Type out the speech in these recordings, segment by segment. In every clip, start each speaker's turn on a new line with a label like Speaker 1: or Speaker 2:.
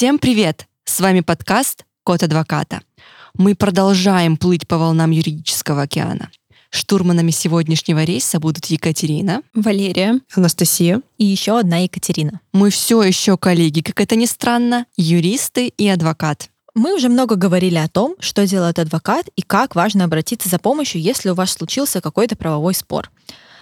Speaker 1: Всем привет! С вами подкаст «Код адвоката». Мы продолжаем плыть по волнам юридического океана. Штурманами сегодняшнего рейса будут Екатерина,
Speaker 2: Валерия,
Speaker 3: Анастасия
Speaker 2: и еще одна Екатерина.
Speaker 1: Мы все еще коллеги, как это ни странно, юристы и адвокат.
Speaker 2: Мы уже много говорили о том, что делает адвокат и как важно обратиться за помощью, если у вас случился какой-то правовой спор.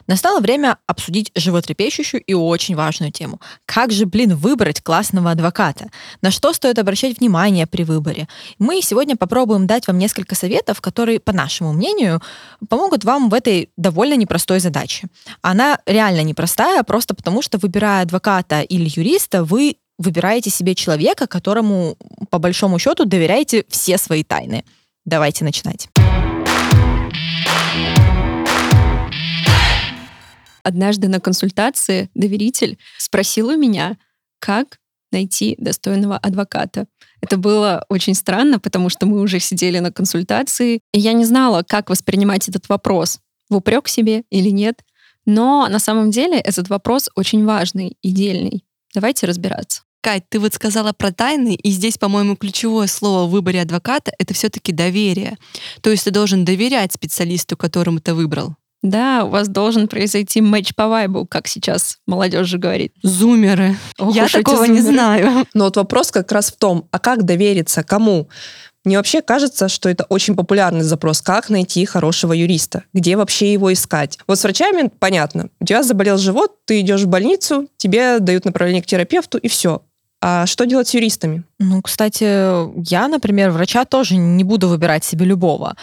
Speaker 2: Настало время обсудить животрепещущую и очень важную тему. Как же, блин, выбрать классного адвоката? На что стоит обращать внимание при выборе? Мы сегодня попробуем дать вам несколько советов, которые, по нашему мнению, помогут вам в этой довольно непростой задаче. Она реально непростая, просто потому что, выбирая адвоката или юриста, вы выбираете себе человека, которому, по большому счету, доверяете все свои тайны. Давайте начинать.
Speaker 4: Однажды на консультации доверитель спросил у меня, как найти достойного адвоката. Это было очень странно, потому что мы уже сидели на консультации, и я не знала, как воспринимать этот вопрос, в упрек себе или нет. Но на самом деле этот вопрос очень важный и дельный. Давайте разбираться.
Speaker 1: Кать, ты вот сказала про тайны, и здесь, по-моему, ключевое слово в выборе адвоката — это все-таки доверие. То есть ты должен доверять специалисту, которому ты выбрал.
Speaker 4: Да, у вас должен произойти матч по вайбу, как сейчас молодежь же говорит.
Speaker 1: Зумеры.
Speaker 4: Ох
Speaker 1: Я такого не
Speaker 4: зумеры.
Speaker 1: знаю.
Speaker 3: Но вот вопрос как раз в том, а как довериться, кому? Мне вообще кажется, что это очень популярный запрос, как найти хорошего юриста, где вообще его искать. Вот с врачами понятно, у тебя заболел живот, ты идешь в больницу, тебе дают направление к терапевту и все. А что делать с юристами?
Speaker 2: Ну, кстати, я, например, врача тоже не буду выбирать себе любого.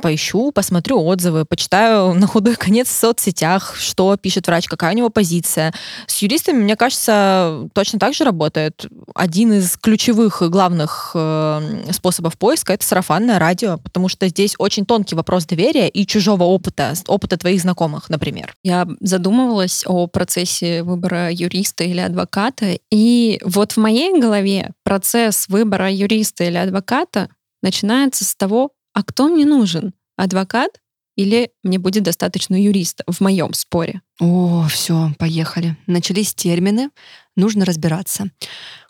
Speaker 2: Поищу, посмотрю отзывы, почитаю на худой конец в соцсетях, что пишет врач, какая у него позиция. С юристами, мне кажется, точно так же работает. Один из ключевых и главных э, способов поиска — это сарафанное радио, потому что здесь очень тонкий вопрос доверия и чужого опыта, опыта твоих знакомых, например.
Speaker 4: Я задумывалась о процессе выбора юриста или адвоката, и вот в моей голове процесс выбора юриста или адвоката начинается с того, а кто мне нужен, адвокат или мне будет достаточно юриста в моем споре.
Speaker 1: О, все, поехали. Начались термины, нужно разбираться.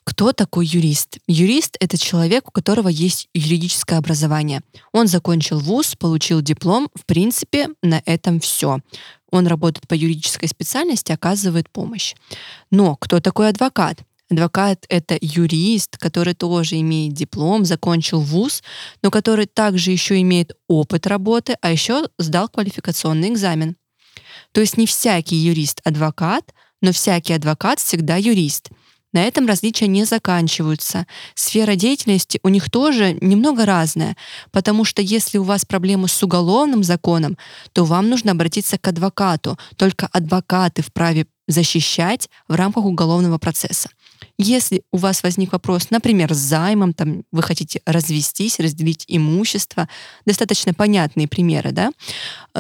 Speaker 1: Кто такой юрист? Юрист — это человек, у которого есть юридическое образование. Он закончил вуз, получил диплом. В принципе, на этом все. Он работает по юридической специальности, оказывает помощь. Но кто такой адвокат? Адвокат — это юрист, который тоже имеет диплом, закончил вуз, но который также еще имеет опыт работы, а еще сдал квалификационный экзамен. То есть не всякий юрист — адвокат, но всякий адвокат всегда юрист. На этом различия не заканчиваются. Сфера деятельности у них тоже немного разная, потому что если у вас проблемы с уголовным законом, то вам нужно обратиться к адвокату. Только адвокаты вправе защищать в рамках уголовного процесса. Если у вас возник вопрос, например, с займом, там, вы хотите развестись, разделить имущество, достаточно понятные примеры, да,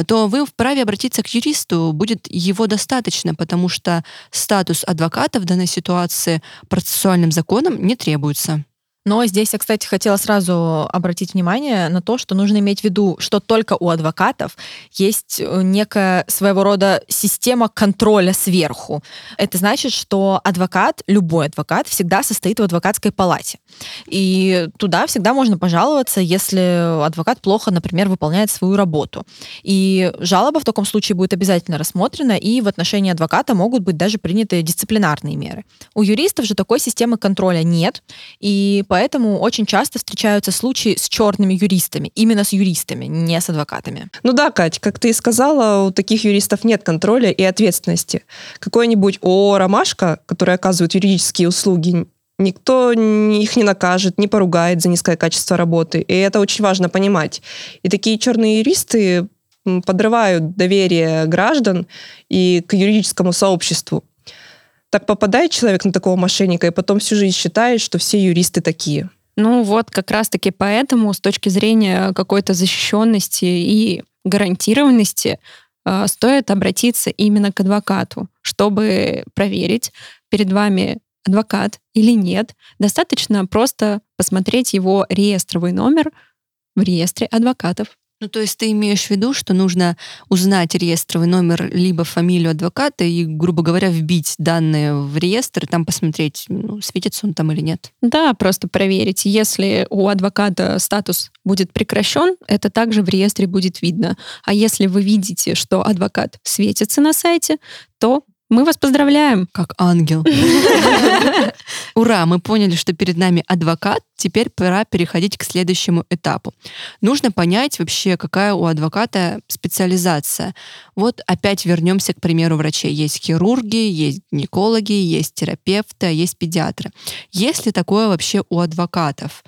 Speaker 1: то вы вправе обратиться к юристу, будет его достаточно, потому что статус адвоката в данной ситуации процессуальным законом не требуется.
Speaker 2: Но здесь я, кстати, хотела сразу обратить внимание на то, что нужно иметь в виду, что только у адвокатов есть э, некая своего рода система контроля сверху. Это значит, что адвокат, любой адвокат, всегда состоит в адвокатской палате. И туда всегда можно пожаловаться, если адвокат плохо, например, выполняет свою работу. И жалоба в таком случае будет обязательно рассмотрена, и в отношении адвоката могут быть даже приняты дисциплинарные меры. У юристов же такой системы контроля нет, и поэтому очень часто встречаются случаи с черными юристами, именно с юристами, не с адвокатами.
Speaker 3: Ну да, Кать, как ты и сказала, у таких юристов нет контроля и ответственности. Какой-нибудь ООО «Ромашка», который оказывает юридические услуги, никто ни- их не накажет, не поругает за низкое качество работы. И это очень важно понимать. И такие черные юристы подрывают доверие граждан и к юридическому сообществу. Так попадает человек на такого мошенника и потом всю жизнь считает, что все юристы такие.
Speaker 4: Ну вот как раз-таки поэтому с точки зрения какой-то защищенности и гарантированности э, стоит обратиться именно к адвокату, чтобы проверить, перед вами адвокат или нет. Достаточно просто посмотреть его реестровый номер в реестре адвокатов.
Speaker 1: Ну, то есть ты имеешь в виду, что нужно узнать реестровый номер либо фамилию адвоката и, грубо говоря, вбить данные в реестр и там посмотреть, ну, светится он там или нет?
Speaker 4: Да, просто проверить. Если у адвоката статус будет прекращен, это также в реестре будет видно. А если вы видите, что адвокат светится на сайте, то мы вас поздравляем.
Speaker 1: Как ангел. Ура, мы поняли, что перед нами адвокат, теперь пора переходить к следующему этапу. Нужно понять вообще, какая у адвоката специализация. Вот опять вернемся к примеру врачей. Есть хирурги, есть гинекологи, есть терапевты, есть педиатры. Есть ли такое вообще у адвокатов?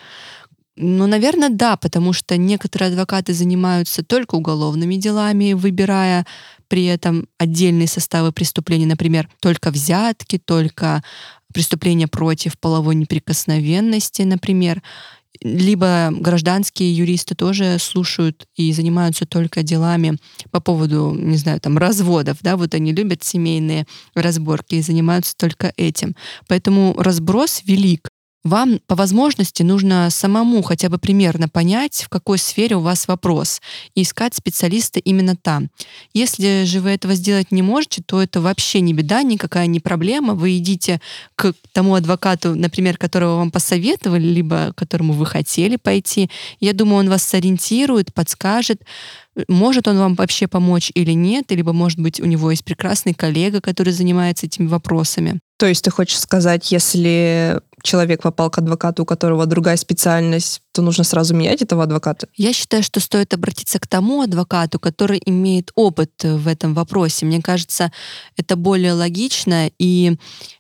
Speaker 1: Ну, наверное, да, потому что некоторые адвокаты занимаются только уголовными делами, выбирая при этом отдельные составы преступлений, например, только взятки, только преступления против половой неприкосновенности, например, либо гражданские юристы тоже слушают и занимаются только делами по поводу, не знаю, там, разводов, да, вот они любят семейные разборки и занимаются только этим. Поэтому разброс велик. Вам по возможности нужно самому хотя бы примерно понять, в какой сфере у вас вопрос, и искать специалиста именно там. Если же вы этого сделать не можете, то это вообще не беда, никакая не проблема. Вы идите к тому адвокату, например, которого вам посоветовали, либо которому вы хотели пойти. Я думаю, он вас сориентирует, подскажет, может он вам вообще помочь или нет, либо, может быть, у него есть прекрасный коллега, который занимается этими вопросами.
Speaker 3: То есть ты хочешь сказать, если человек попал к адвокату, у которого другая специальность, то нужно сразу менять этого адвоката?
Speaker 1: Я считаю, что стоит обратиться к тому адвокату, который имеет опыт в этом вопросе. Мне кажется, это более логично, и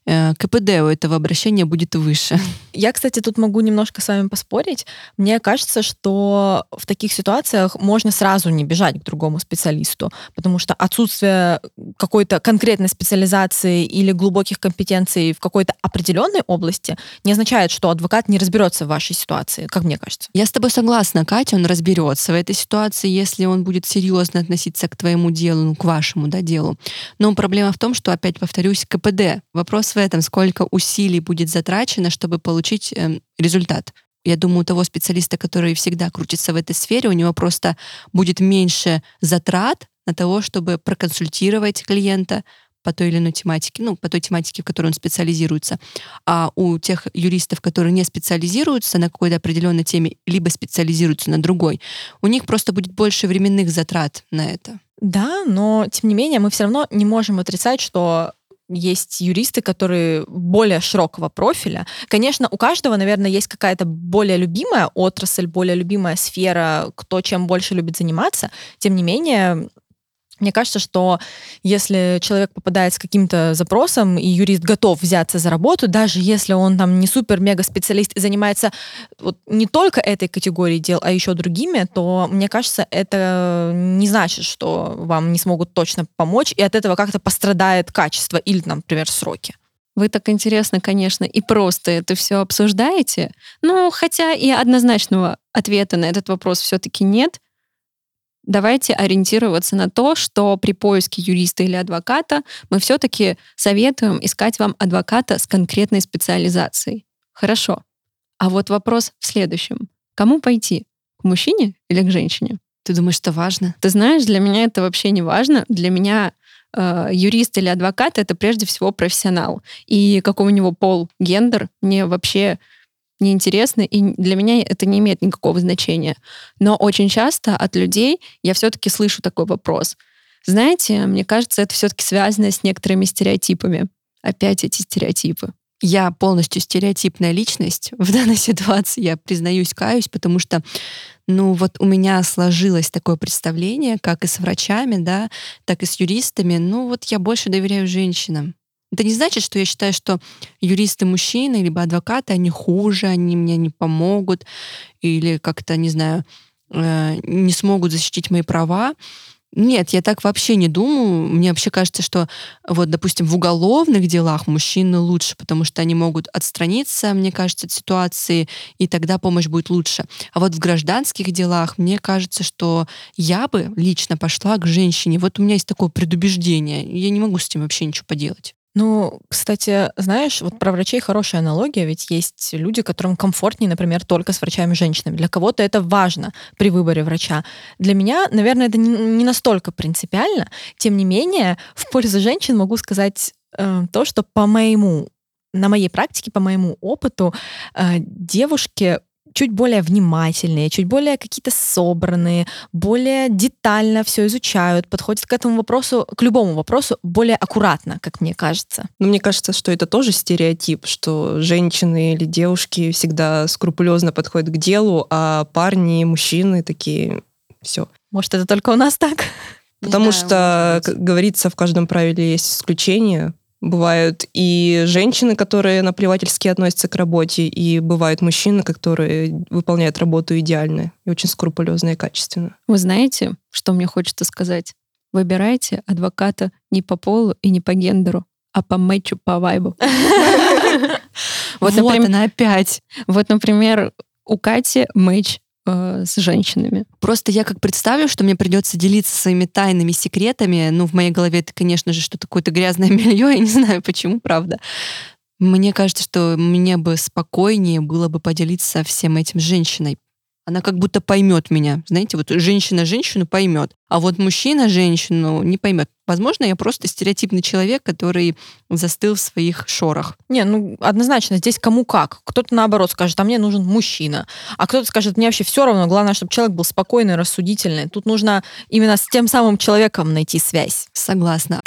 Speaker 1: э, КПД у этого обращения будет выше.
Speaker 2: Я, кстати, тут могу немножко с вами поспорить. Мне кажется, что в таких ситуациях можно сразу не бежать к другому специалисту, потому что отсутствие какой-то конкретной специализации или глубоких компетенций в какой-то определенной области не означает, что адвокат не разберется в вашей ситуации, как мне кажется.
Speaker 1: Я с тобой согласна, Катя, он разберется в этой ситуации, если он будет серьезно относиться к твоему делу, ну, к вашему да, делу. Но проблема в том, что, опять повторюсь, КПД. Вопрос в этом, сколько усилий будет затрачено, чтобы получить э, результат. Я думаю, у того специалиста, который всегда крутится в этой сфере, у него просто будет меньше затрат на того, чтобы проконсультировать клиента, по той или иной тематике, ну, по той тематике, в которой он специализируется. А у тех юристов, которые не специализируются на какой-то определенной теме, либо специализируются на другой, у них просто будет больше временных затрат на это.
Speaker 2: Да, но тем не менее мы все равно не можем отрицать, что есть юристы, которые более широкого профиля. Конечно, у каждого, наверное, есть какая-то более любимая отрасль, более любимая сфера, кто чем больше любит заниматься. Тем не менее, мне кажется, что если человек попадает с каким-то запросом, и юрист готов взяться за работу, даже если он там не супер-мега-специалист и занимается вот не только этой категорией дел, а еще другими, то, мне кажется, это не значит, что вам не смогут точно помочь, и от этого как-то пострадает качество или, например, сроки.
Speaker 4: Вы так интересно, конечно, и просто это все обсуждаете. Ну, хотя и однозначного ответа на этот вопрос все-таки нет давайте ориентироваться на то, что при поиске юриста или адвоката мы все-таки советуем искать вам адвоката с конкретной специализацией. Хорошо. А вот вопрос в следующем. Кому пойти? К мужчине или к женщине?
Speaker 1: Ты думаешь, это важно?
Speaker 4: Ты знаешь, для меня это вообще не важно. Для меня э, юрист или адвокат это прежде всего профессионал. И какой у него пол, гендер, мне вообще неинтересно, и для меня это не имеет никакого значения. Но очень часто от людей я все-таки слышу такой вопрос. Знаете, мне кажется, это все-таки связано с некоторыми стереотипами. Опять эти стереотипы.
Speaker 1: Я полностью стереотипная личность в данной ситуации, я признаюсь, каюсь, потому что, ну вот у меня сложилось такое представление, как и с врачами, да, так и с юристами, ну вот я больше доверяю женщинам. Это не значит, что я считаю, что юристы мужчины, либо адвокаты, они хуже, они мне не помогут, или как-то, не знаю, э, не смогут защитить мои права. Нет, я так вообще не думаю. Мне вообще кажется, что вот, допустим, в уголовных делах мужчины лучше, потому что они могут отстраниться, мне кажется, от ситуации, и тогда помощь будет лучше. А вот в гражданских делах мне кажется, что я бы лично пошла к женщине. Вот у меня есть такое предубеждение. Я не могу с этим вообще ничего поделать.
Speaker 2: Ну, кстати, знаешь, вот про врачей хорошая аналогия, ведь есть люди, которым комфортнее, например, только с врачами-женщинами. Для кого-то это важно при выборе врача. Для меня, наверное, это не настолько принципиально. Тем не менее, в пользу женщин могу сказать э, то, что по моему на моей практике, по моему опыту, э, девушки чуть более внимательные, чуть более какие-то собранные, более детально все изучают, подходят к этому вопросу, к любому вопросу более аккуратно, как мне кажется.
Speaker 3: Но мне кажется, что это тоже стереотип, что женщины или девушки всегда скрупулезно подходят к делу, а парни, мужчины такие все.
Speaker 2: Может, это только у нас так?
Speaker 3: Потому знаю, что, как говорится, в каждом правиле есть исключение. Бывают и женщины, которые наплевательски относятся к работе, и бывают мужчины, которые выполняют работу идеально и очень скрупулезно и качественно.
Speaker 4: Вы знаете, что мне хочется сказать? Выбирайте адвоката не по полу и не по гендеру, а по матчу, по вайбу.
Speaker 1: Вот, она опять.
Speaker 4: Вот, например, у Кати матч э, с женщинами.
Speaker 1: Просто я как представлю, что мне придется делиться своими тайными секретами. Ну, в моей голове это, конечно же, что-то какое-то грязное мелье, я не знаю почему, правда. Мне кажется, что мне бы спокойнее было бы поделиться всем этим с женщиной, она как будто поймет меня. Знаете, вот женщина женщину поймет, а вот мужчина женщину не поймет. Возможно, я просто стереотипный человек, который застыл в своих шорах.
Speaker 2: Не, ну однозначно, здесь кому как. Кто-то наоборот скажет, а мне нужен мужчина. А кто-то скажет, мне вообще все равно, главное, чтобы человек был спокойный, рассудительный. Тут нужно именно с тем самым человеком найти связь.
Speaker 1: Согласна.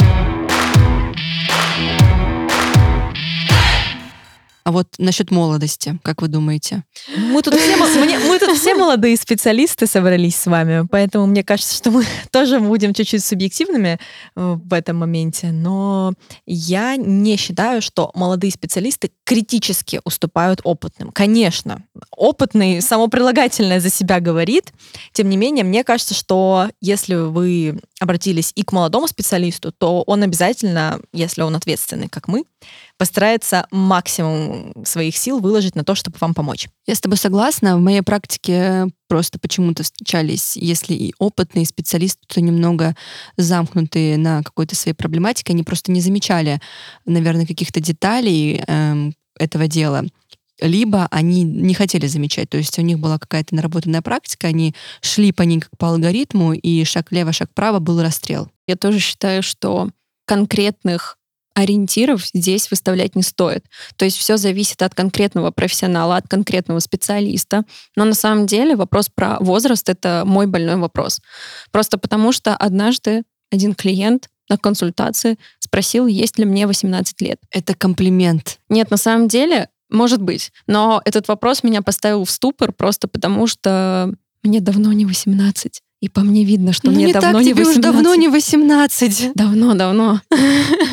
Speaker 1: А вот насчет молодости, как вы думаете?
Speaker 2: Мы тут, все, мы, мы тут все молодые специалисты собрались с вами, поэтому мне кажется, что мы тоже будем чуть-чуть субъективными э, в этом моменте, но я не считаю, что молодые специалисты критически уступают опытным. Конечно, опытный само прилагательное за себя говорит, тем не менее, мне кажется, что если вы обратились и к молодому специалисту, то он обязательно, если он ответственный, как мы, постарается максимум своих сил выложить на то, чтобы вам помочь.
Speaker 1: Я с тобой согласна. В моей практике просто почему-то встречались, если и опытные специалисты, то немного замкнутые на какой-то своей проблематике, они просто не замечали, наверное, каких-то деталей эм, этого дела либо они не хотели замечать, то есть у них была какая-то наработанная практика, они шли по ней как по алгоритму, и шаг лево, шаг право был расстрел.
Speaker 4: Я тоже считаю, что конкретных ориентиров здесь выставлять не стоит. То есть все зависит от конкретного профессионала, от конкретного специалиста. Но на самом деле вопрос про возраст — это мой больной вопрос. Просто потому что однажды один клиент на консультации спросил, есть ли мне 18 лет.
Speaker 1: Это комплимент.
Speaker 4: Нет, на самом деле, может быть. Но этот вопрос меня поставил в ступор просто потому, что мне давно не 18. И по мне видно, что
Speaker 1: ну,
Speaker 4: мне
Speaker 1: не
Speaker 4: давно
Speaker 1: так,
Speaker 4: не
Speaker 1: тебе
Speaker 4: 18.
Speaker 1: Уж давно не 18.
Speaker 4: Давно, давно.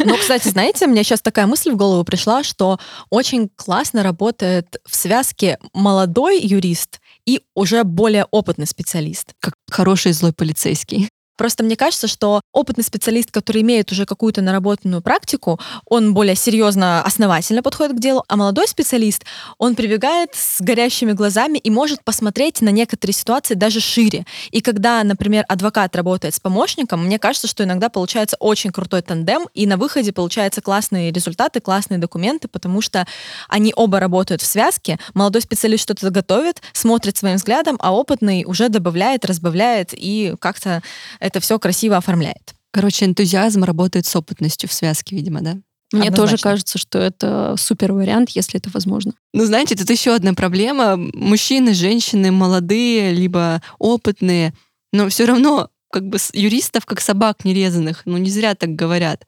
Speaker 2: Ну, кстати, знаете, мне сейчас такая мысль в голову пришла, что очень классно работает в связке молодой юрист и уже более опытный специалист.
Speaker 1: Как хороший злой полицейский.
Speaker 2: Просто мне кажется, что опытный специалист, который имеет уже какую-то наработанную практику, он более серьезно, основательно подходит к делу, а молодой специалист, он прибегает с горящими глазами и может посмотреть на некоторые ситуации даже шире. И когда, например, адвокат работает с помощником, мне кажется, что иногда получается очень крутой тандем, и на выходе получаются классные результаты, классные документы, потому что они оба работают в связке. Молодой специалист что-то готовит, смотрит своим взглядом, а опытный уже добавляет, разбавляет и как-то это все красиво оформляет.
Speaker 1: Короче, энтузиазм работает с опытностью в связке, видимо, да?
Speaker 4: Мне Однозначно. тоже кажется, что это супер вариант, если это возможно.
Speaker 1: Ну, знаете, тут еще одна проблема. Мужчины, женщины, молодые, либо опытные, но все равно как бы юристов как собак нерезанных, ну не зря так говорят.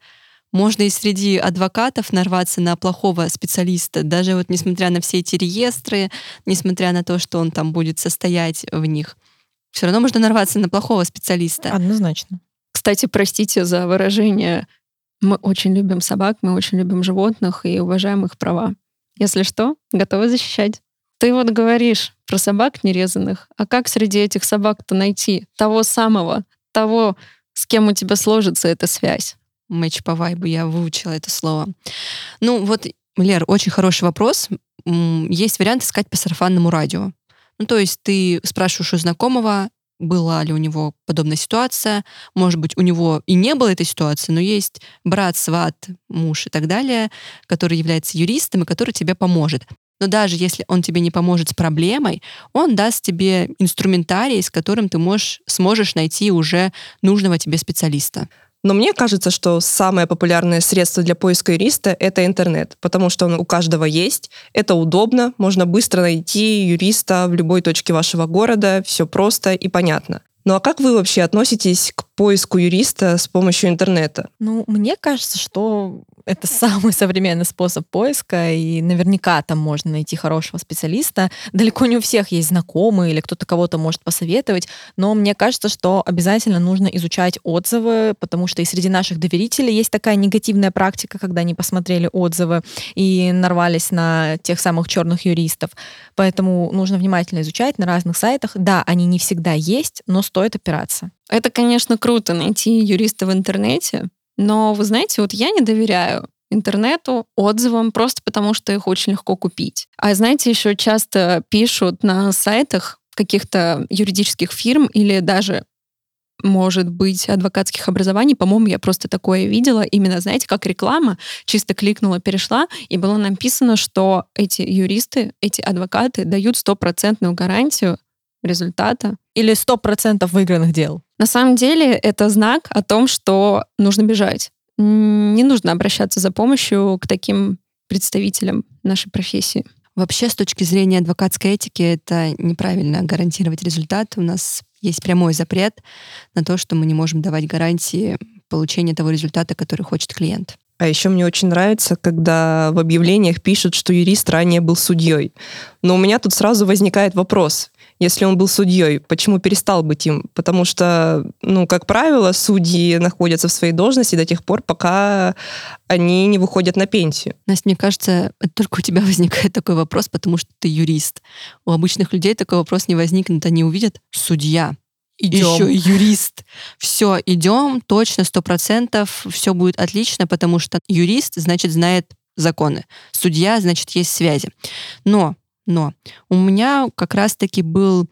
Speaker 1: Можно и среди адвокатов нарваться на плохого специалиста, даже вот несмотря на все эти реестры, несмотря на то, что он там будет состоять в них все равно можно нарваться на плохого специалиста.
Speaker 2: Однозначно.
Speaker 4: Кстати, простите за выражение. Мы очень любим собак, мы очень любим животных и уважаем их права. Если что, готовы защищать. Ты вот говоришь про собак нерезанных, а как среди этих собак-то найти того самого, того, с кем у тебя сложится эта связь?
Speaker 1: Мэч по вайбу, я выучила это слово. Ну вот, Лер, очень хороший вопрос. Есть вариант искать по сарафанному радио. Ну, то есть ты спрашиваешь у знакомого, была ли у него подобная ситуация. Может быть, у него и не было этой ситуации, но есть брат, сват, муж и так далее, который является юристом и который тебе поможет. Но даже если он тебе не поможет с проблемой, он даст тебе инструментарий, с которым ты можешь, сможешь найти уже нужного тебе специалиста.
Speaker 3: Но мне кажется, что самое популярное средство для поиска юриста — это интернет, потому что он у каждого есть, это удобно, можно быстро найти юриста в любой точке вашего города, все просто и понятно. Ну а как вы вообще относитесь к поиску юриста с помощью интернета?
Speaker 2: Ну, мне кажется, что это самый современный способ поиска, и наверняка там можно найти хорошего специалиста. Далеко не у всех есть знакомые или кто-то кого-то может посоветовать, но мне кажется, что обязательно нужно изучать отзывы, потому что и среди наших доверителей есть такая негативная практика, когда они посмотрели отзывы и нарвались на тех самых черных юристов. Поэтому нужно внимательно изучать на разных сайтах. Да, они не всегда есть, но стоит опираться.
Speaker 4: Это, конечно, круто найти юриста в интернете, но вы знаете, вот я не доверяю интернету, отзывам, просто потому что их очень легко купить. А знаете, еще часто пишут на сайтах каких-то юридических фирм или даже может быть, адвокатских образований. По-моему, я просто такое видела. Именно, знаете, как реклама. Чисто кликнула, перешла, и было написано, что эти юристы, эти адвокаты дают стопроцентную гарантию результата.
Speaker 2: Или 100% выигранных дел.
Speaker 4: На самом деле это знак о том, что нужно бежать. Не нужно обращаться за помощью к таким представителям нашей профессии.
Speaker 1: Вообще, с точки зрения адвокатской этики, это неправильно гарантировать результат. У нас есть прямой запрет на то, что мы не можем давать гарантии получения того результата, который хочет клиент.
Speaker 3: А еще мне очень нравится, когда в объявлениях пишут, что юрист ранее был судьей. Но у меня тут сразу возникает вопрос если он был судьей, почему перестал быть им? Потому что, ну, как правило, судьи находятся в своей должности до тех пор, пока они не выходят на пенсию.
Speaker 1: Настя, мне кажется, только у тебя возникает такой вопрос, потому что ты юрист. У обычных людей такой вопрос не возникнет, они увидят судья, идем. Еще юрист. Все, идем, точно, сто процентов, все будет отлично, потому что юрист, значит, знает законы. Судья, значит, есть связи. Но но у меня как раз-таки был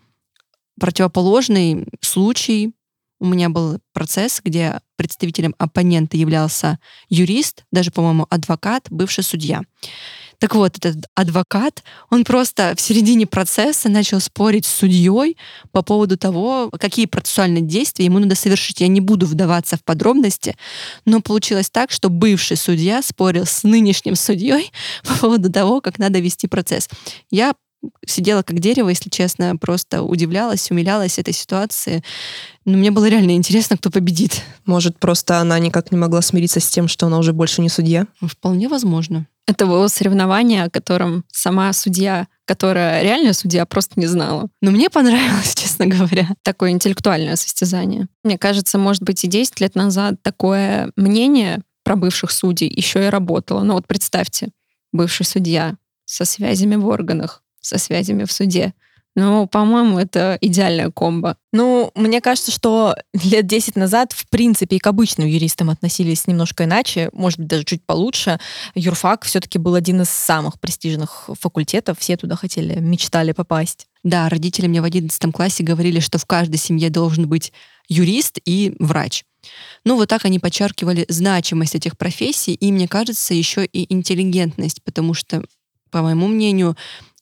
Speaker 1: противоположный случай. У меня был процесс, где представителем оппонента являлся юрист, даже, по-моему, адвокат, бывший судья. Так вот, этот адвокат, он просто в середине процесса начал спорить с судьей по поводу того, какие процессуальные действия ему надо совершить. Я не буду вдаваться в подробности, но получилось так, что бывший судья спорил с нынешним судьей по поводу того, как надо вести процесс. Я сидела как дерево, если честно, просто удивлялась, умилялась этой ситуации. Но мне было реально интересно, кто победит.
Speaker 3: Может, просто она никак не могла смириться с тем, что она уже больше не судья?
Speaker 1: Вполне возможно.
Speaker 4: Это было соревнование, о котором сама судья, которая реально судья, просто не знала.
Speaker 1: Но мне понравилось, честно говоря.
Speaker 4: Такое интеллектуальное состязание. Мне кажется, может быть, и 10 лет назад такое мнение про бывших судей еще и работало. Ну вот представьте, бывший судья со связями в органах, со связями в суде. Ну, по-моему, это идеальная комбо.
Speaker 2: Ну, мне кажется, что лет 10 назад, в принципе, и к обычным юристам относились немножко иначе, может быть, даже чуть получше. Юрфак все-таки был один из самых престижных факультетов, все туда хотели, мечтали попасть.
Speaker 1: Да, родители мне в 11 классе говорили, что в каждой семье должен быть юрист и врач. Ну, вот так они подчеркивали значимость этих профессий, и, мне кажется, еще и интеллигентность, потому что, по моему мнению,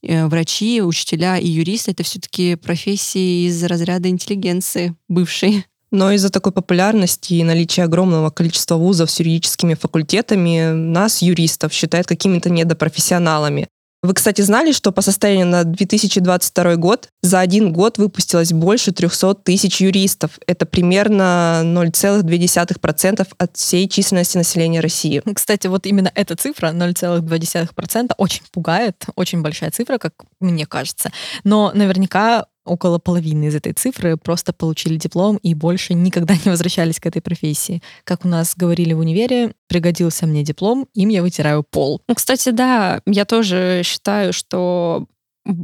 Speaker 1: врачи, учителя и юристы — это все-таки профессии из разряда интеллигенции бывшей.
Speaker 3: Но из-за такой популярности и наличия огромного количества вузов с юридическими факультетами нас, юристов, считают какими-то недопрофессионалами. Вы, кстати, знали, что по состоянию на 2022 год за один год выпустилось больше 300 тысяч юристов. Это примерно 0,2% от всей численности населения России.
Speaker 2: Кстати, вот именно эта цифра, 0,2%, очень пугает. Очень большая цифра, как мне кажется. Но наверняка около половины из этой цифры просто получили диплом и больше никогда не возвращались к этой профессии. Как у нас говорили в универе, пригодился мне диплом, им я вытираю пол.
Speaker 4: Ну, кстати, да, я тоже считаю, что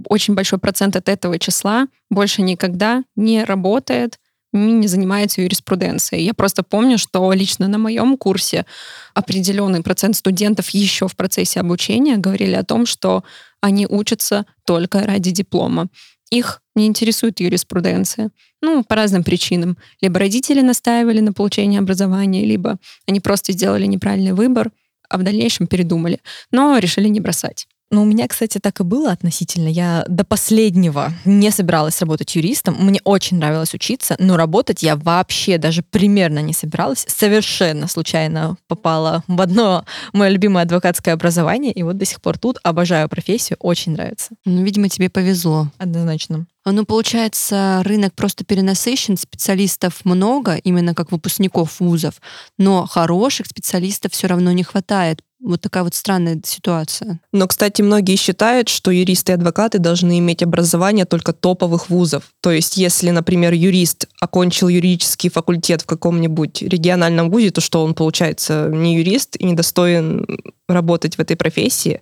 Speaker 4: очень большой процент от этого числа больше никогда не работает, не занимается юриспруденцией. Я просто помню, что лично на моем курсе определенный процент студентов еще в процессе обучения говорили о том, что они учатся только ради диплома. Их не интересует юриспруденция. Ну, по разным причинам. Либо родители настаивали на получении образования, либо они просто сделали неправильный выбор, а в дальнейшем передумали, но решили не бросать.
Speaker 2: Ну, у меня, кстати, так и было относительно. Я до последнего не собиралась работать юристом. Мне очень нравилось учиться, но работать я вообще даже примерно не собиралась. Совершенно случайно попала в одно мое любимое адвокатское образование, и вот до сих пор тут обожаю профессию, очень нравится.
Speaker 1: Ну, видимо, тебе повезло.
Speaker 2: Однозначно.
Speaker 1: Ну, получается, рынок просто перенасыщен, специалистов много, именно как выпускников вузов, но хороших специалистов все равно не хватает. Вот такая вот странная ситуация.
Speaker 3: Но, кстати, многие считают, что юристы и адвокаты должны иметь образование только топовых вузов. То есть, если, например, юрист окончил юридический факультет в каком-нибудь региональном вузе, то что он, получается, не юрист и недостоин работать в этой профессии.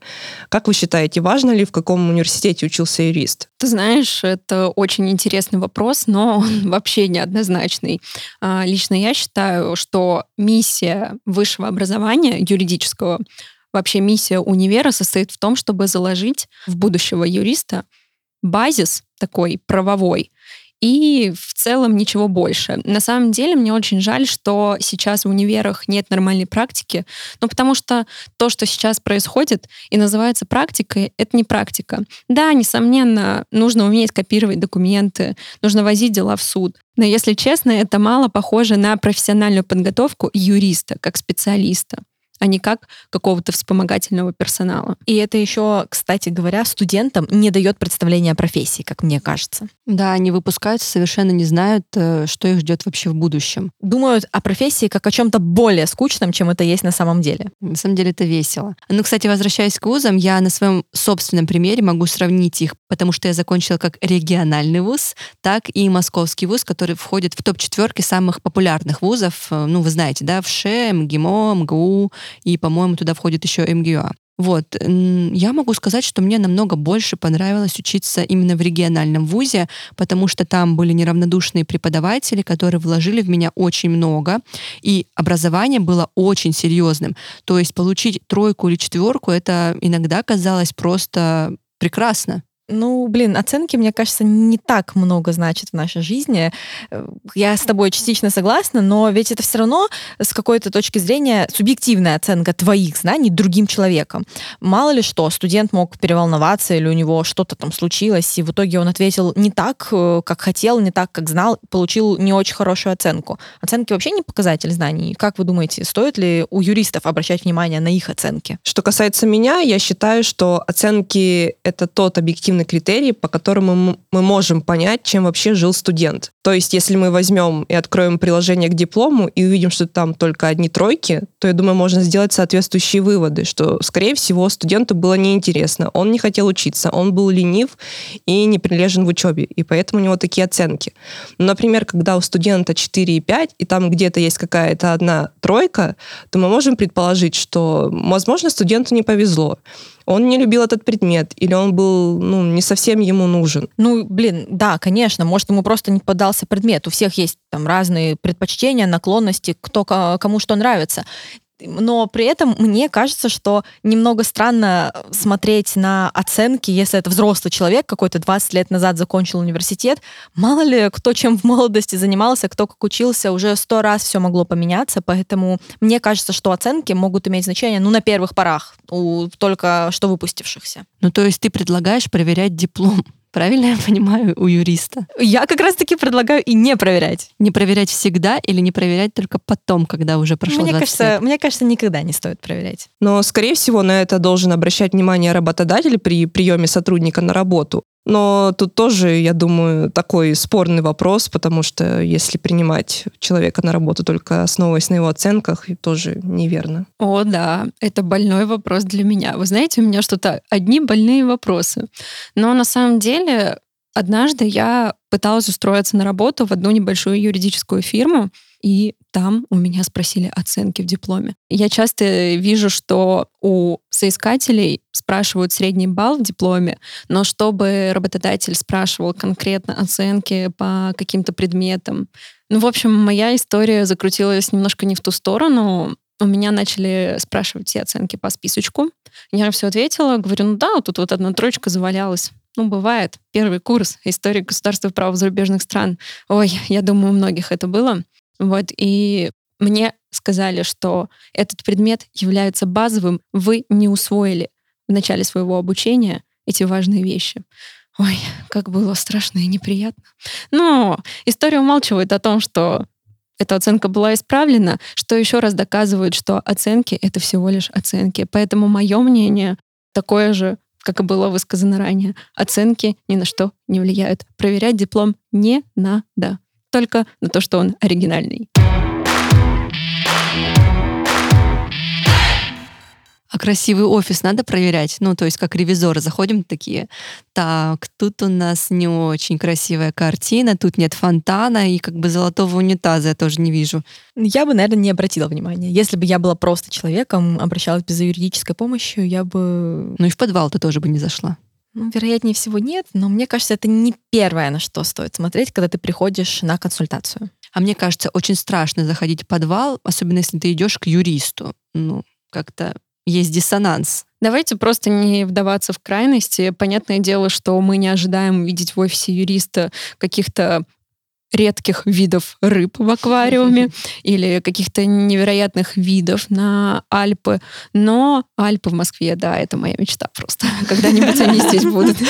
Speaker 3: Как вы считаете, важно ли, в каком университете учился юрист?
Speaker 4: Ты знаешь, это очень интересный вопрос, но он вообще неоднозначный. А, лично я считаю, что миссия высшего образования юридического вообще миссия универа состоит в том, чтобы заложить в будущего юриста базис такой правовой, и в целом ничего больше. На самом деле мне очень жаль, что сейчас в универах нет нормальной практики, ну потому что то, что сейчас происходит и называется практикой, это не практика. Да, несомненно, нужно уметь копировать документы, нужно возить дела в суд, но если честно, это мало похоже на профессиональную подготовку юриста как специалиста а не как какого-то вспомогательного персонала.
Speaker 2: И это еще, кстати говоря, студентам не дает представления о профессии, как мне кажется.
Speaker 1: Да, они выпускаются, совершенно не знают, э, что их ждет вообще в будущем.
Speaker 2: Думают о профессии как о чем-то более скучном, чем это есть на самом деле.
Speaker 1: На самом деле это весело. Ну, кстати, возвращаясь к вузам, я на своем собственном примере могу сравнить их, потому что я закончила как региональный вуз, так и московский вуз, который входит в топ-четверки самых популярных вузов. Э, ну, вы знаете, да, в ШЭ, МГИМО, МГУ, и, по-моему, туда входит еще МГУА. Вот. Я могу сказать, что мне намного больше понравилось учиться именно в региональном вузе, потому что там были неравнодушные преподаватели, которые вложили в меня очень много, и образование было очень серьезным. То есть получить тройку или четверку, это иногда казалось просто прекрасно.
Speaker 2: Ну, блин, оценки, мне кажется, не так много значат в нашей жизни. Э, я с тобой частично согласна, но ведь это все равно с какой-то точки зрения субъективная оценка твоих знаний другим человеком. Мало ли что, студент мог переволноваться или у него что-то там случилось, и в итоге он ответил не так, э, как хотел, не так, как знал, получил не очень хорошую оценку. Оценки вообще не показатель знаний. Как вы думаете, стоит ли у юристов обращать внимание на их оценки?
Speaker 3: Что касается меня, я считаю, что оценки — это тот объективный объективный критерий, по которому мы можем понять, чем вообще жил студент. То есть, если мы возьмем и откроем приложение к диплому и увидим, что там только одни тройки, то, я думаю, можно сделать соответствующие выводы, что, скорее всего, студенту было неинтересно, он не хотел учиться, он был ленив и не прилежен в учебе, и поэтому у него такие оценки. Например, когда у студента 4 и 5, и там где-то есть какая-то одна тройка, то мы можем предположить, что, возможно, студенту не повезло он не любил этот предмет, или он был ну, не совсем ему нужен.
Speaker 2: Ну, блин, да, конечно, может, ему просто не поддался предмет. У всех есть там разные предпочтения, наклонности, кто кому что нравится но при этом мне кажется, что немного странно смотреть на оценки, если это взрослый человек, какой-то 20 лет назад закончил университет. Мало ли, кто чем в молодости занимался, кто как учился, уже сто раз все могло поменяться, поэтому мне кажется, что оценки могут иметь значение, ну, на первых порах, у только что выпустившихся.
Speaker 1: Ну, то есть ты предлагаешь проверять диплом? Правильно я понимаю у юриста?
Speaker 2: Я как раз-таки предлагаю и не проверять.
Speaker 1: Не проверять всегда или не проверять только потом, когда уже прошло
Speaker 2: мне
Speaker 1: 20
Speaker 2: кажется,
Speaker 1: лет?
Speaker 2: Мне кажется, никогда не стоит проверять.
Speaker 3: Но, скорее всего, на это должен обращать внимание работодатель при приеме сотрудника на работу. Но тут тоже, я думаю, такой спорный вопрос, потому что если принимать человека на работу только основываясь на его оценках, тоже неверно.
Speaker 4: О, да, это больной вопрос для меня. Вы знаете, у меня что-то одни больные вопросы. Но на самом деле однажды я пыталась устроиться на работу в одну небольшую юридическую фирму, и там у меня спросили оценки в дипломе. Я часто вижу, что у соискателей спрашивают средний балл в дипломе, но чтобы работодатель спрашивал конкретно оценки по каким-то предметам. Ну, в общем, моя история закрутилась немножко не в ту сторону. У меня начали спрашивать все оценки по списочку. Я все ответила, говорю, ну да, тут вот одна троечка завалялась. Ну, бывает. Первый курс истории государства и права зарубежных стран. Ой, я думаю, у многих это было. Вот, и мне сказали, что этот предмет является базовым, вы не усвоили в начале своего обучения эти важные вещи. Ой, как было страшно и неприятно. Но история умалчивает о том, что эта оценка была исправлена, что еще раз доказывает, что оценки — это всего лишь оценки. Поэтому мое мнение такое же, как и было высказано ранее. Оценки ни на что не влияют. Проверять диплом не надо. Только на то, что он оригинальный.
Speaker 1: А красивый офис надо проверять? Ну, то есть как ревизоры заходим такие, так, тут у нас не очень красивая картина, тут нет фонтана, и как бы золотого унитаза я тоже не вижу.
Speaker 2: Я бы, наверное, не обратила внимания. Если бы я была просто человеком, обращалась бы за юридической помощью, я бы...
Speaker 1: Ну и в подвал ты тоже бы не зашла.
Speaker 2: Ну, вероятнее всего нет, но мне кажется, это не первое, на что стоит смотреть, когда ты приходишь на консультацию.
Speaker 1: А мне кажется, очень страшно заходить в подвал, особенно если ты идешь к юристу. Ну, как-то есть диссонанс.
Speaker 4: Давайте просто не вдаваться в крайности. Понятное дело, что мы не ожидаем увидеть в офисе юриста каких-то редких видов рыб в аквариуме или каких-то невероятных видов на Альпы. Но Альпы в Москве, да, это моя мечта просто. Когда-нибудь они здесь будут.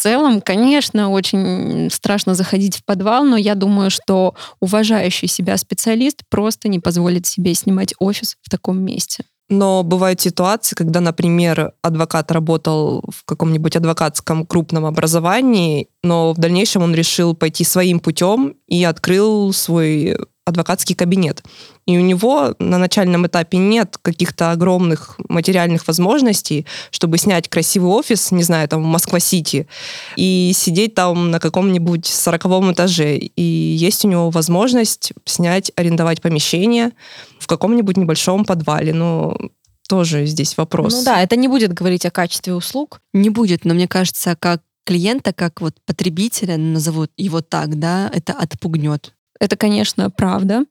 Speaker 4: Целом, конечно, очень страшно заходить в подвал, но я думаю, что уважающий себя специалист просто не позволит себе снимать офис в таком месте.
Speaker 3: Но бывают ситуации, когда, например, адвокат работал в каком-нибудь адвокатском крупном образовании, но в дальнейшем он решил пойти своим путем и открыл свой адвокатский кабинет. И у него на начальном этапе нет каких-то огромных материальных возможностей, чтобы снять красивый офис, не знаю, там в Москва-Сити, и сидеть там на каком-нибудь сороковом этаже. И есть у него возможность снять, арендовать помещение в каком-нибудь небольшом подвале. Но тоже здесь вопрос.
Speaker 2: Ну да, это не будет говорить о качестве услуг.
Speaker 1: Не будет, но мне кажется, как клиента, как вот потребителя, назовут его так, да, это отпугнет.
Speaker 4: Это, конечно, правда.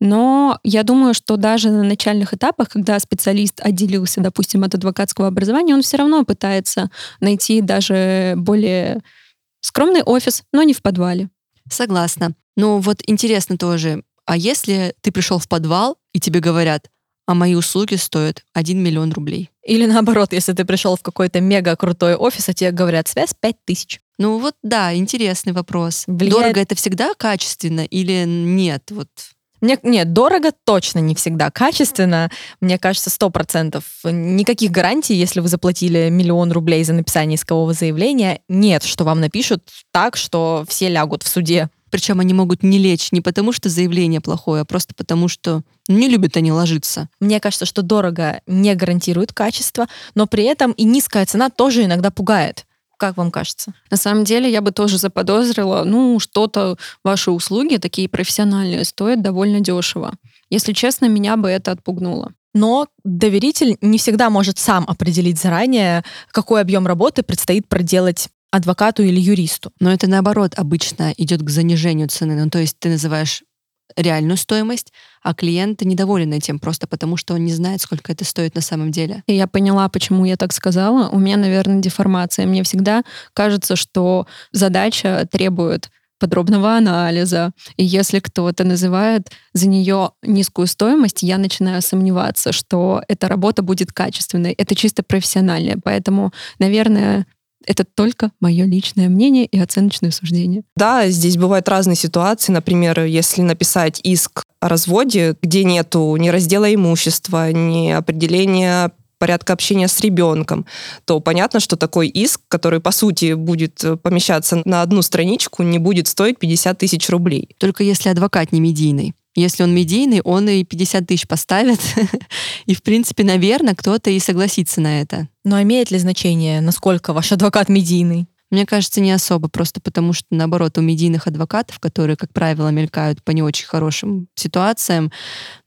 Speaker 4: Но я думаю, что даже на начальных этапах, когда специалист отделился, допустим, от адвокатского образования, он все равно пытается найти даже более скромный офис, но не в подвале.
Speaker 1: Согласна. Ну вот интересно тоже, а если ты пришел в подвал, и тебе говорят, а мои услуги стоят 1 миллион рублей?
Speaker 2: Или наоборот, если ты пришел в какой-то мега крутой офис, а тебе говорят, связь 5 тысяч.
Speaker 1: Ну вот да, интересный вопрос.
Speaker 2: Влияет-
Speaker 1: Дорого это всегда качественно или нет? Вот
Speaker 2: Мне, нет, дорого точно не всегда. Качественно, мне кажется, сто процентов. Никаких гарантий, если вы заплатили миллион рублей за написание искового заявления, нет, что вам напишут так, что все лягут в суде.
Speaker 1: причем они могут не лечь не потому, что заявление плохое, а просто потому, что не любят они ложиться.
Speaker 2: Мне кажется, что дорого не гарантирует качество, но при этом и низкая цена тоже иногда пугает. Как вам кажется?
Speaker 4: На самом деле я бы тоже заподозрила, ну, что-то ваши услуги такие профессиональные стоят довольно дешево. Если честно, меня бы это отпугнуло.
Speaker 2: Но доверитель не всегда может сам определить заранее, какой объем работы предстоит проделать адвокату или юристу.
Speaker 1: Но это наоборот обычно идет к занижению цены. Ну, то есть ты называешь реальную стоимость, а клиент недоволен этим просто потому, что он не знает, сколько это стоит на самом деле.
Speaker 4: И я поняла, почему я так сказала. У меня, наверное, деформация. Мне всегда кажется, что задача требует подробного анализа. И если кто-то называет за нее низкую стоимость, я начинаю сомневаться, что эта работа будет качественной. Это чисто профессиональная. Поэтому, наверное, это только мое личное мнение и оценочное суждение.
Speaker 3: Да, здесь бывают разные ситуации. Например, если написать иск о разводе, где нету ни раздела имущества, ни определения порядка общения с ребенком, то понятно, что такой иск, который, по сути, будет э, помещаться на одну страничку, не будет стоить 50 тысяч рублей.
Speaker 1: Только если адвокат не медийный. Если он медийный, он и 50 тысяч поставит. И, в принципе, наверное, кто-то и согласится на это.
Speaker 2: Но имеет ли значение, насколько ваш адвокат медийный?
Speaker 1: Мне кажется, не особо, просто потому что, наоборот, у медийных адвокатов, которые, как правило, мелькают по не очень хорошим ситуациям,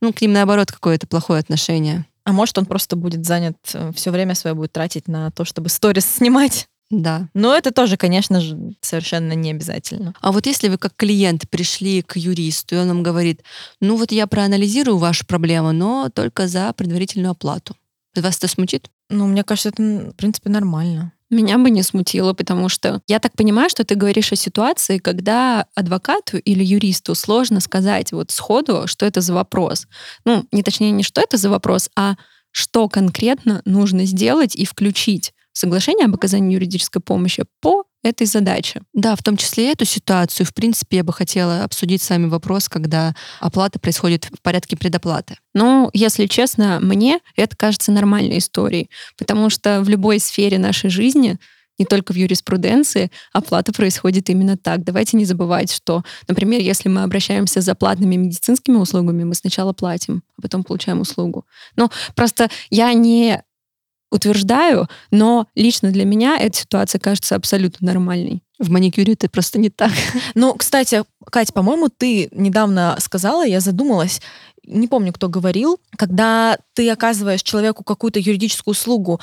Speaker 1: ну, к ним, наоборот, какое-то плохое отношение.
Speaker 2: А может, он просто будет занят, все время свое будет тратить на то, чтобы сторис снимать?
Speaker 1: Да.
Speaker 2: Но это тоже, конечно же, совершенно не обязательно.
Speaker 1: А вот если вы как клиент пришли к юристу, и он вам говорит, ну вот я проанализирую вашу проблему, но только за предварительную оплату. Вас это смутит?
Speaker 2: Ну, мне кажется, это, в принципе, нормально.
Speaker 4: Меня бы не смутило, потому что я так понимаю, что ты говоришь о ситуации, когда адвокату или юристу сложно сказать вот сходу, что это за вопрос. Ну, не точнее, не что это за вопрос, а что конкретно нужно сделать и включить соглашение об оказании юридической помощи по этой задаче.
Speaker 1: Да, в том числе эту ситуацию. В принципе, я бы хотела обсудить с вами вопрос, когда оплата происходит в порядке предоплаты.
Speaker 4: Ну, если честно, мне это кажется нормальной историей, потому что в любой сфере нашей жизни не только в юриспруденции, оплата происходит именно так. Давайте не забывать, что, например, если мы обращаемся за платными медицинскими услугами, мы сначала платим, а потом получаем услугу. Ну, просто я не утверждаю, но лично для меня эта ситуация кажется абсолютно нормальной.
Speaker 1: В маникюре это просто не так.
Speaker 2: Ну, кстати, Катя, по-моему, ты недавно сказала, я задумалась, не помню, кто говорил, когда ты оказываешь человеку какую-то юридическую услугу,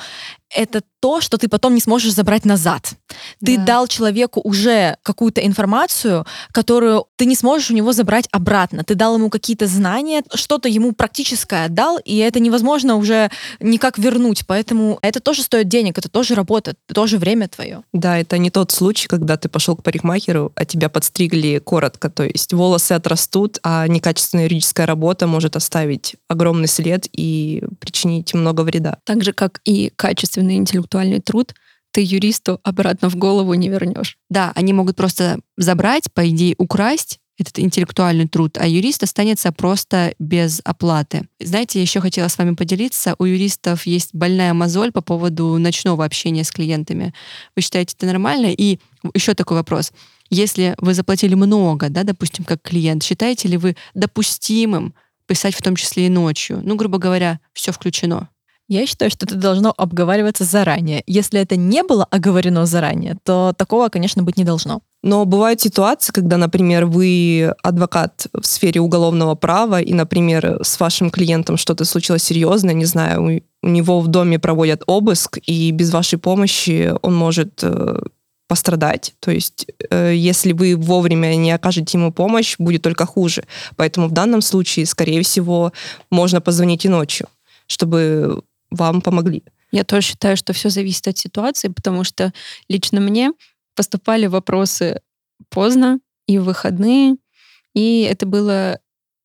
Speaker 2: это то, что ты потом не сможешь забрать назад. Ты
Speaker 1: Да.
Speaker 2: дал человеку уже какую-то информацию, которую ты не сможешь у него забрать обратно. Ты дал ему какие-то знания, что-то ему практическое дал, и это невозможно уже никак вернуть. Поэтому это тоже стоит денег, это тоже работа, это тоже время твое.
Speaker 3: Да, это не тот случай, когда ты пошел к парикмахеру, а тебя подстригли коротко. То есть волосы отрастут, а некачественная юридическая работа может оставить огромный след и причинить много вреда.
Speaker 4: Так же, как и качественный интеллектуальный труд, ты юристу обратно в голову не вернешь.
Speaker 1: Да, они могут просто забрать, по идее, украсть этот интеллектуальный труд, а юрист останется просто без оплаты. Знаете, я еще хотела с вами поделиться. У юристов есть больная мозоль по поводу ночного общения с клиентами. Вы считаете это нормально? И еще такой вопрос. Если вы заплатили много, да, допустим, как клиент, считаете ли вы допустимым писать в том числе и ночью? Ну, грубо говоря, все включено.
Speaker 2: Я считаю, что это должно обговариваться заранее. Если это не было оговорено заранее, то такого, конечно, быть не должно.
Speaker 3: Но бывают ситуации, когда, например, вы адвокат в сфере уголовного права, и, например, с вашим клиентом что-то случилось серьезное, не знаю, у, него в доме проводят обыск, и без вашей помощи он может э, пострадать. То есть, э, если вы вовремя не окажете ему помощь, будет только хуже. Поэтому в данном случае, скорее всего, можно позвонить и ночью, чтобы вам помогли.
Speaker 4: Я тоже считаю, что все зависит от ситуации, потому что лично мне поступали вопросы поздно и в выходные, и это было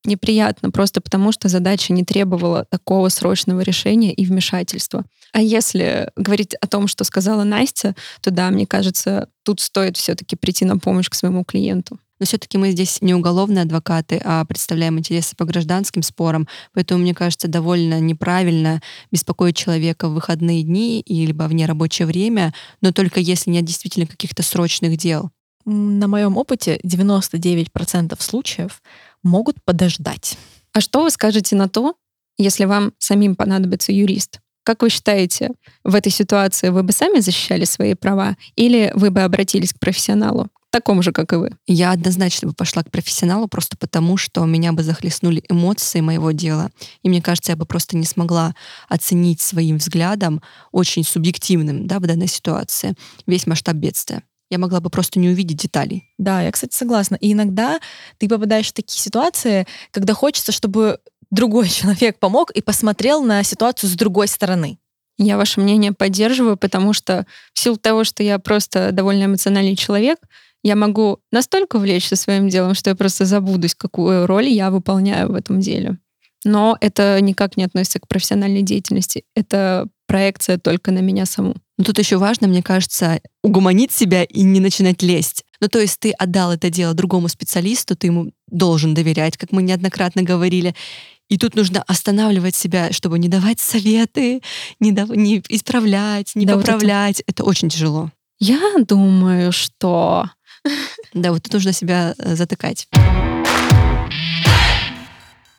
Speaker 4: неприятно, просто потому что задача не требовала такого срочного решения и вмешательства. А если говорить о том, что сказала Настя, то да, мне кажется, тут стоит все-таки прийти на помощь к своему клиенту.
Speaker 1: Но все-таки мы здесь не уголовные адвокаты, а представляем интересы по гражданским спорам. Поэтому, мне кажется, довольно неправильно беспокоить человека в выходные дни и либо в нерабочее время, но только если нет действительно каких-то срочных дел.
Speaker 2: На моем опыте 99% случаев могут подождать.
Speaker 4: А что вы скажете на то, если вам самим понадобится юрист? Как вы считаете, в этой ситуации вы бы сами защищали свои права или вы бы обратились к профессионалу, такому же, как и вы?
Speaker 1: Я однозначно бы пошла к профессионалу просто потому, что меня бы захлестнули эмоции моего дела. И мне кажется, я бы просто не смогла оценить своим взглядом, очень субъективным да, в данной ситуации, весь масштаб бедствия. Я могла бы просто не увидеть деталей.
Speaker 2: Да, я, кстати, согласна. И иногда ты попадаешь в такие ситуации, когда хочется, чтобы другой человек помог и посмотрел на ситуацию с другой стороны.
Speaker 4: Я ваше мнение поддерживаю, потому что в силу того, что я просто довольно эмоциональный человек, я могу настолько увлечься своим делом, что я просто забудусь, какую роль я выполняю в этом деле. Но это никак не относится к профессиональной деятельности. Это проекция только на меня саму.
Speaker 1: Но тут еще важно, мне кажется, угомонить себя и не начинать лезть. Ну, то есть ты отдал это дело другому специалисту, ты ему должен доверять, как мы неоднократно говорили. И тут нужно останавливать себя, чтобы не давать советы, не, дав- не исправлять, не
Speaker 4: Да, вот это-
Speaker 1: поправлять. это... очень тяжело.
Speaker 4: Я думаю, что
Speaker 1: Да, вот тут нужно себя э, затыкать.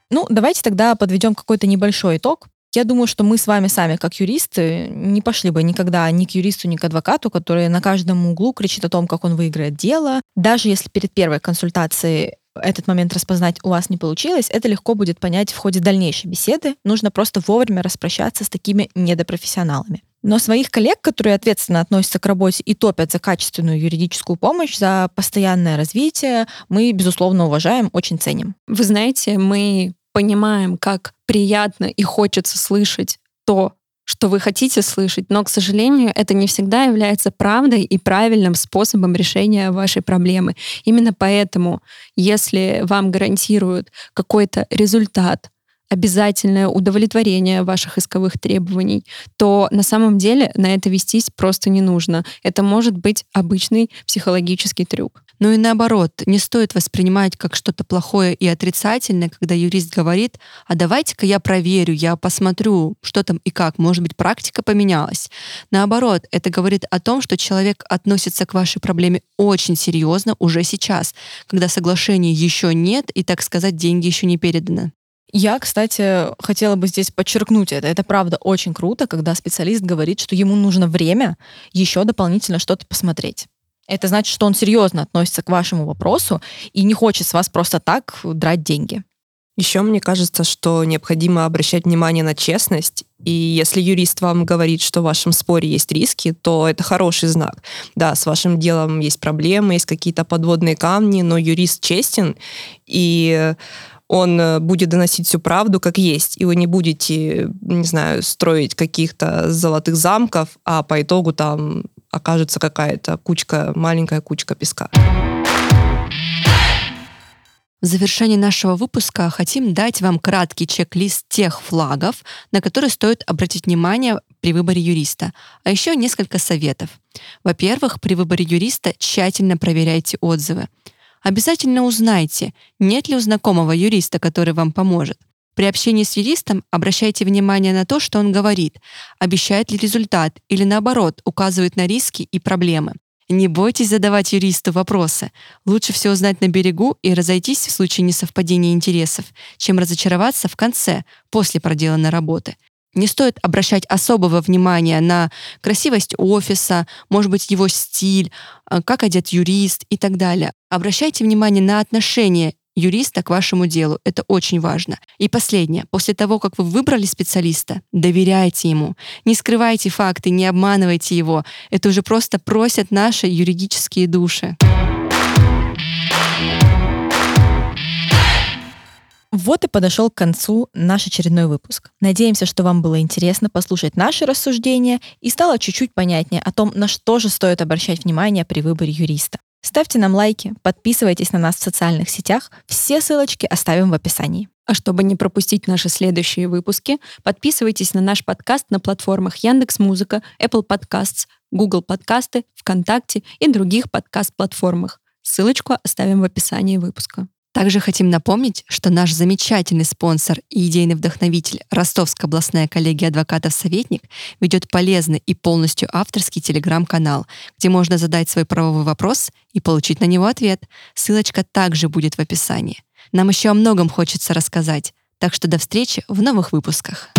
Speaker 2: Ну, давайте тогда подведем какой-то небольшой итог. Я думаю, что мы с вами сами, как юристы, не пошли бы никогда ни к юристу, ни к адвокату, который на каждом углу кричит о том, как он выиграет дело. Даже если перед первой консультацией этот момент распознать у вас не получилось, это легко будет понять в ходе дальнейшей беседы. Нужно просто вовремя распрощаться с такими недопрофессионалами. Но своих коллег, которые ответственно относятся к работе и топят за качественную юридическую помощь, за постоянное развитие, мы, безусловно, уважаем, очень ценим.
Speaker 4: Вы знаете, мы понимаем, как приятно и хочется слышать то, что вы хотите слышать, но, к сожалению, это не всегда является правдой и правильным способом решения вашей проблемы. Именно поэтому, если вам гарантируют какой-то результат, обязательное удовлетворение ваших исковых требований, то на самом деле на это вестись просто не нужно. Это может быть обычный психологический трюк.
Speaker 1: Ну и наоборот, не стоит воспринимать как что-то плохое и отрицательное, когда юрист говорит, а давайте-ка я проверю, я посмотрю, что там и как, может быть, практика поменялась. Наоборот, это говорит о том, что человек относится к вашей проблеме очень серьезно уже сейчас, когда соглашения еще нет и, так сказать, деньги еще не переданы.
Speaker 2: Я, кстати, хотела бы здесь подчеркнуть это. Это правда очень круто, когда специалист говорит, что ему нужно время еще дополнительно что-то посмотреть. Это значит, что он серьезно относится к вашему вопросу и не хочет с вас просто так драть деньги.
Speaker 3: Еще мне кажется, что необходимо обращать внимание на честность. И если юрист вам говорит, что в вашем споре есть риски, то это хороший знак. Да, с вашим делом есть проблемы, есть какие-то подводные камни, но юрист честен, и он будет доносить всю правду как есть, и вы не будете, не знаю, строить каких-то золотых замков, а по итогу там окажется какая-то кучка, маленькая кучка песка.
Speaker 1: В завершении нашего выпуска хотим дать вам краткий чек-лист тех флагов, на которые стоит обратить внимание при выборе юриста, а еще несколько советов. Во-первых, при выборе юриста тщательно проверяйте отзывы. Обязательно узнайте, нет ли у знакомого юриста, который вам поможет. При общении с юристом обращайте внимание на то, что он говорит, обещает ли результат или наоборот указывает на риски и проблемы. Не бойтесь задавать юристу вопросы. Лучше все узнать на берегу и разойтись в случае несовпадения интересов, чем разочароваться в конце, после проделанной работы. Не стоит обращать особого внимания на красивость офиса, может быть, его стиль, э, как одет юрист и так далее. Обращайте внимание на отношения юриста к вашему делу. Это очень важно. И последнее. После того, как вы выбрали специалиста, доверяйте ему. Не скрывайте факты, не обманывайте его. Это уже просто просят наши юридические души.
Speaker 2: Вот и подошел к концу наш очередной выпуск. Надеемся, что вам было интересно послушать наши рассуждения и стало чуть-чуть понятнее о том, на что же стоит обращать внимание при выборе юриста. Ставьте нам лайки, подписывайтесь на нас в социальных сетях. Все ссылочки оставим в описании.
Speaker 4: А чтобы не пропустить наши следующие выпуски, подписывайтесь на наш подкаст на платформах Яндекс Музыка, Apple Podcasts, Google Подкасты, ВКонтакте и других подкаст-платформах. Ссылочку оставим в описании выпуска.
Speaker 1: Также хотим напомнить, что наш замечательный спонсор и идейный вдохновитель Ростовская областная коллегия адвокатов-советник ведет полезный и полностью авторский телеграм-канал, где можно задать свой правовой вопрос и получить на него ответ. Ссылочка также будет в описании. Нам еще о многом хочется рассказать, так что до встречи в новых выпусках.